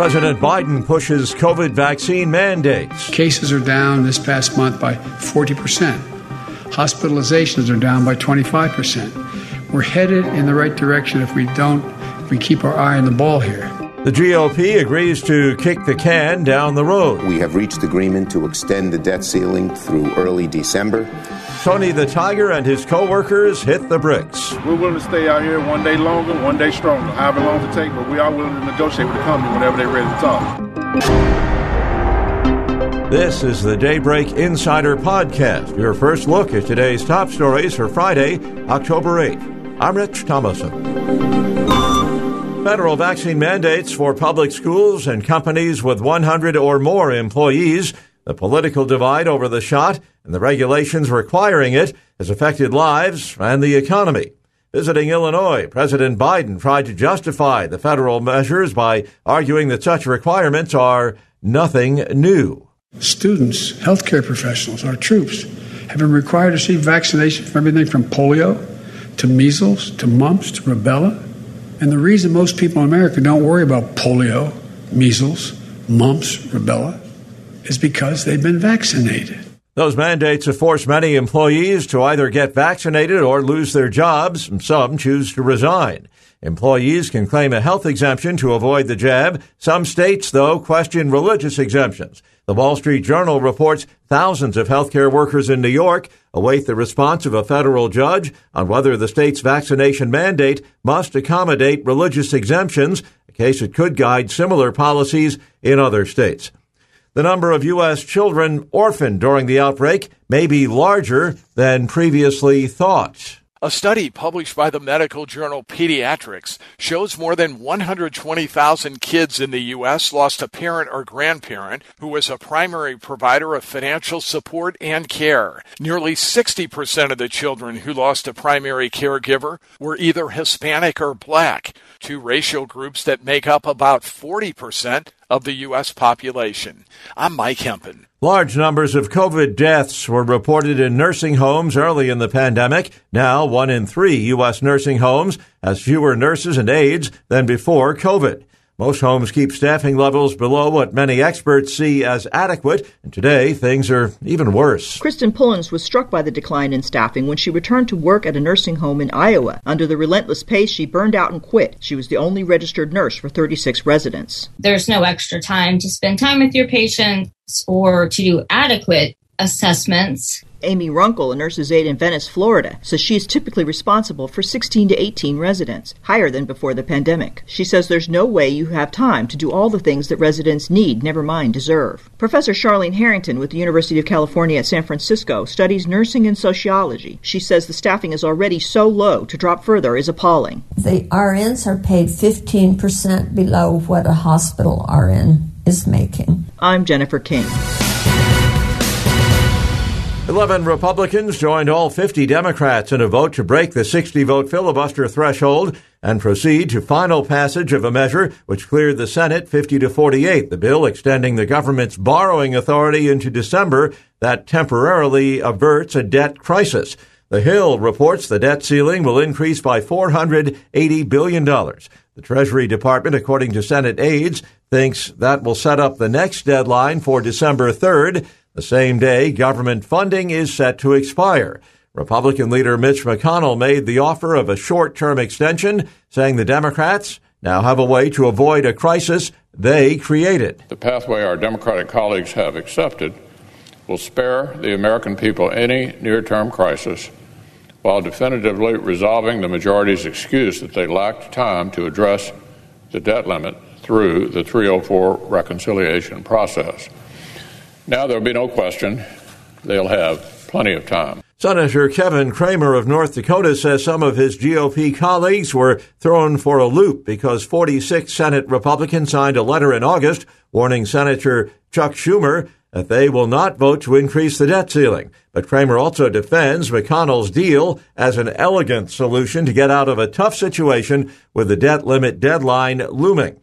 President Biden pushes COVID vaccine mandates. Cases are down this past month by 40%. Hospitalizations are down by 25%. We're headed in the right direction if we don't, if we keep our eye on the ball here. The GOP agrees to kick the can down the road. We have reached agreement to extend the debt ceiling through early December. Tony the Tiger and his co-workers hit the bricks. We're willing to stay out here one day longer, one day stronger, however long it takes, but we are willing to negotiate with the company whenever they're ready to talk. This is the Daybreak Insider Podcast, your first look at today's top stories for Friday, October 8th. I'm Rich Thomason. Federal vaccine mandates for public schools and companies with 100 or more employees the political divide over the shot and the regulations requiring it has affected lives and the economy. Visiting Illinois, President Biden tried to justify the federal measures by arguing that such requirements are nothing new. Students, healthcare professionals, our troops have been required to receive vaccination from everything from polio to measles to mumps to rubella. And the reason most people in America don't worry about polio, measles, mumps, rubella is because they've been vaccinated. Those mandates have forced many employees to either get vaccinated or lose their jobs, and some choose to resign. Employees can claim a health exemption to avoid the jab. Some states, though, question religious exemptions. The Wall Street Journal reports thousands of healthcare workers in New York await the response of a federal judge on whether the state's vaccination mandate must accommodate religious exemptions, a case that could guide similar policies in other states the number of U.S. children orphaned during the outbreak may be larger than previously thought. A study published by the medical journal Pediatrics shows more than 120,000 kids in the U.S. lost a parent or grandparent who was a primary provider of financial support and care. Nearly 60% of the children who lost a primary caregiver were either Hispanic or black, two racial groups that make up about 40% of the U.S. population. I'm Mike Hempen. Large numbers of COVID deaths were reported in nursing homes early in the pandemic. Now, one in three U.S. nursing homes has fewer nurses and aides than before COVID. Most homes keep staffing levels below what many experts see as adequate, and today things are even worse. Kristen Pullins was struck by the decline in staffing when she returned to work at a nursing home in Iowa. Under the relentless pace, she burned out and quit. She was the only registered nurse for 36 residents. There's no extra time to spend time with your patients or to do adequate assessments. Amy Runkle, a nurse's aide in Venice, Florida, says she is typically responsible for 16 to 18 residents, higher than before the pandemic. She says there's no way you have time to do all the things that residents need, never mind deserve. Professor Charlene Harrington with the University of California at San Francisco studies nursing and sociology. She says the staffing is already so low, to drop further is appalling. The RNs are paid 15% below what a hospital RN is making. I'm Jennifer King. 11 Republicans joined all 50 Democrats in a vote to break the 60 vote filibuster threshold and proceed to final passage of a measure which cleared the Senate 50 to 48, the bill extending the government's borrowing authority into December that temporarily averts a debt crisis. The Hill reports the debt ceiling will increase by $480 billion. The Treasury Department, according to Senate aides, thinks that will set up the next deadline for December 3rd the same day, government funding is set to expire. Republican leader Mitch McConnell made the offer of a short term extension, saying the Democrats now have a way to avoid a crisis they created. The pathway our Democratic colleagues have accepted will spare the American people any near term crisis while definitively resolving the majority's excuse that they lacked time to address the debt limit through the 304 reconciliation process. Now there'll be no question they'll have plenty of time. Senator Kevin Cramer of North Dakota says some of his GOP colleagues were thrown for a loop because 46 Senate Republicans signed a letter in August warning Senator Chuck Schumer that they will not vote to increase the debt ceiling. But Cramer also defends McConnell's deal as an elegant solution to get out of a tough situation with the debt limit deadline looming.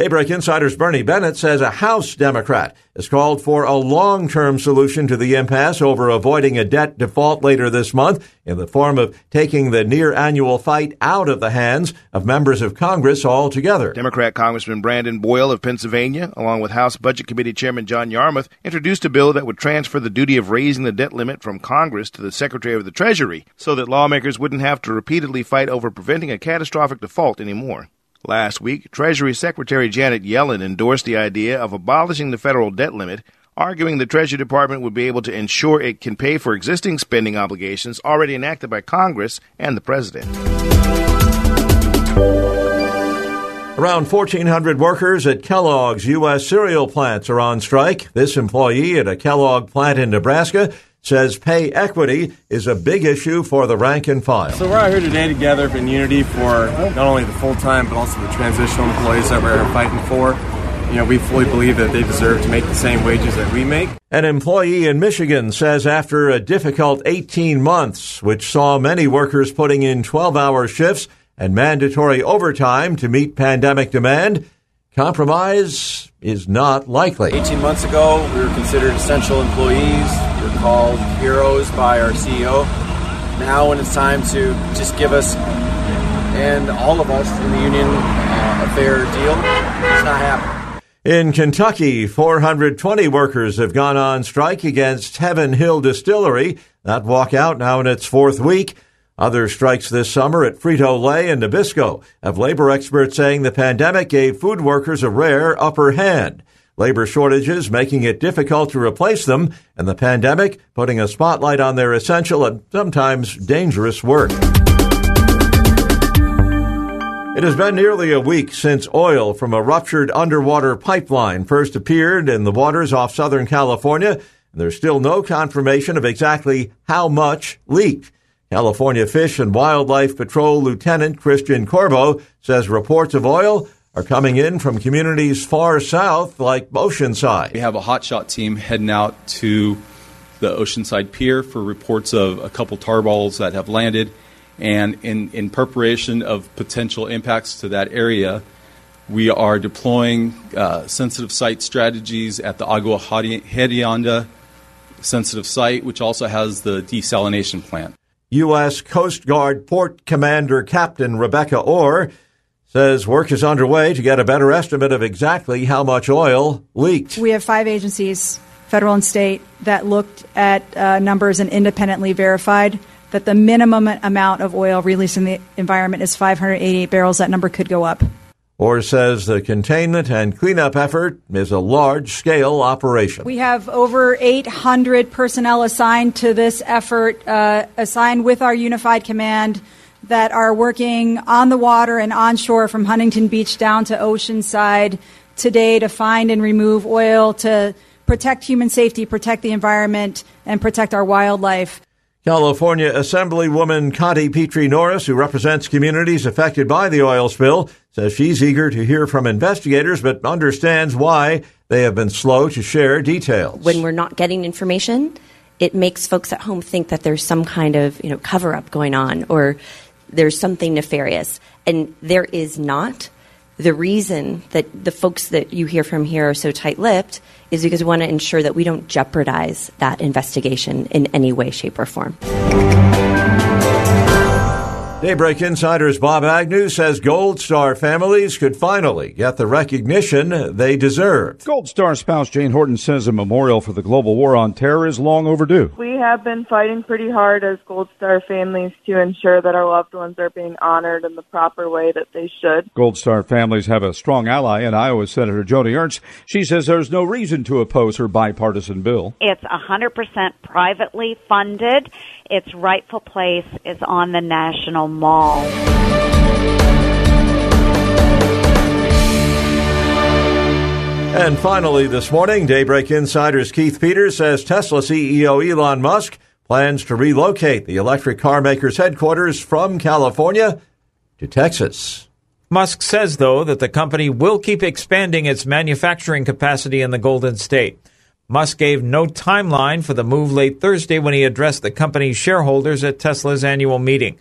Daybreak Insider's Bernie Bennett says a House Democrat has called for a long-term solution to the impasse over avoiding a debt default later this month in the form of taking the near annual fight out of the hands of members of Congress altogether. Democrat Congressman Brendan Boyle of Pennsylvania, along with House Budget Committee Chairman John Yarmuth, introduced a bill that would transfer the duty of raising the debt limit from Congress to the Secretary of the Treasury so that lawmakers wouldn't have to repeatedly fight over preventing a catastrophic default anymore. Last week, Treasury Secretary Janet Yellen endorsed the idea of abolishing the federal debt limit, arguing the Treasury Department would be able to ensure it can pay for existing spending obligations already enacted by Congress and the President. Around 1,400 workers at Kellogg's U.S. cereal plants are on strike. This employee at a Kellogg plant in Nebraska says pay equity is a big issue for the rank and file. So we're out here today together in unity for not only the full-time but also the transitional employees that we're fighting for. You know, we fully believe that they deserve to make the same wages that we make. An employee in Michigan says after a difficult 18 months, which saw many workers putting in 12-hour shifts and mandatory overtime to meet pandemic demand, compromise is not likely. 18 months ago, we were considered essential employees. We were called heroes by our CEO. Now, when it's time to just give us and all of us in the union uh, a fair deal, it's not happening. In Kentucky, 420 workers have gone on strike against Heaven Hill Distillery. That walkout now in its fourth week. Other strikes this summer at Frito Lay and Nabisco have labor experts saying the pandemic gave food workers a rare upper hand. Labor shortages making it difficult to replace them, and the pandemic putting a spotlight on their essential and sometimes dangerous work. It has been nearly a week since oil from a ruptured underwater pipeline first appeared in the waters off Southern California, and there's still no confirmation of exactly how much leaked. California Fish and Wildlife Patrol Lieutenant Christian Corbo says reports of oil are coming in from communities far south like Oceanside. We have a hotshot team heading out to the Oceanside Pier for reports of a couple tar balls that have landed and in, in preparation of potential impacts to that area, we are deploying uh, sensitive site strategies at the Agua Hedionda sensitive site, which also has the desalination plant. U.S. Coast Guard Port Commander Captain Rebecca Orr says work is underway to get a better estimate of exactly how much oil leaked. We have five agencies, federal and state, that looked at uh, numbers and independently verified that the minimum amount of oil released in the environment is 588 barrels. That number could go up. Orr says the containment and cleanup effort is a large scale operation. We have over 800 personnel assigned to this effort, uh, assigned with our unified command that are working on the water and onshore from Huntington Beach down to Oceanside today to find and remove oil to protect human safety, protect the environment, and protect our wildlife. California Assemblywoman Cottie Petrie Norris, who represents communities affected by the oil spill, says she's eager to hear from investigators but understands why they have been slow to share details. When we're not getting information, it makes folks at home think that there's some kind of, you know, cover up going on or there's something nefarious. And there is not. The reason that the folks that you hear from here are so tight lipped is because we want to ensure that we don't jeopardize that investigation in any way, shape, or form. Daybreak Insider's Bob Agnew says Gold Star families could finally get the recognition they deserve. Gold Star spouse Jane Horton says a memorial for the global war on terror is long overdue. We have been fighting pretty hard as Gold Star families to ensure that our loved ones are being honored in the proper way that they should. Gold Star families have a strong ally in Iowa Senator Joni Ernst. She says there's no reason to oppose her bipartisan bill. It's 100% privately funded its rightful place is on the National Mall. And finally, this morning, Daybreak Insider's Keith Peters says Tesla CEO Elon Musk plans to relocate the electric car maker's headquarters from California to Texas. Musk says, though, that the company will keep expanding its manufacturing capacity in the Golden State. Musk gave no timeline for the move late Thursday when he addressed the company's shareholders at Tesla's annual meeting.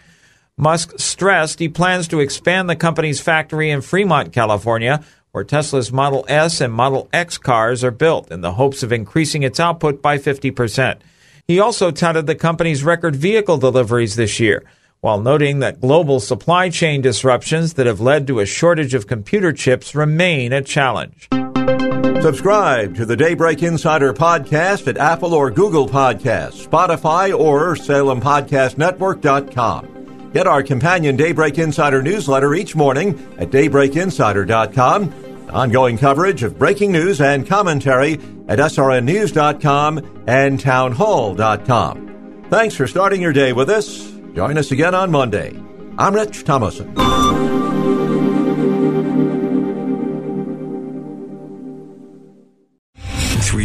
Musk stressed he plans to expand the company's factory in Fremont, California, where Tesla's Model S and Model X cars are built in the hopes of increasing its output by 50%. He also touted the company's record vehicle deliveries this year while noting that global supply chain disruptions that have led to a shortage of computer chips remain a challenge. Subscribe to the Daybreak Insider podcast at Apple or Google Podcasts, Spotify, or SalemPodcastNetwork.com. Get our companion Daybreak Insider newsletter each morning at DaybreakInsider.com. Ongoing coverage of breaking news and commentary at SRNNews.com and TownHall.com. Thanks for starting your day with us. Join us again on Monday. I'm Rich Thomason.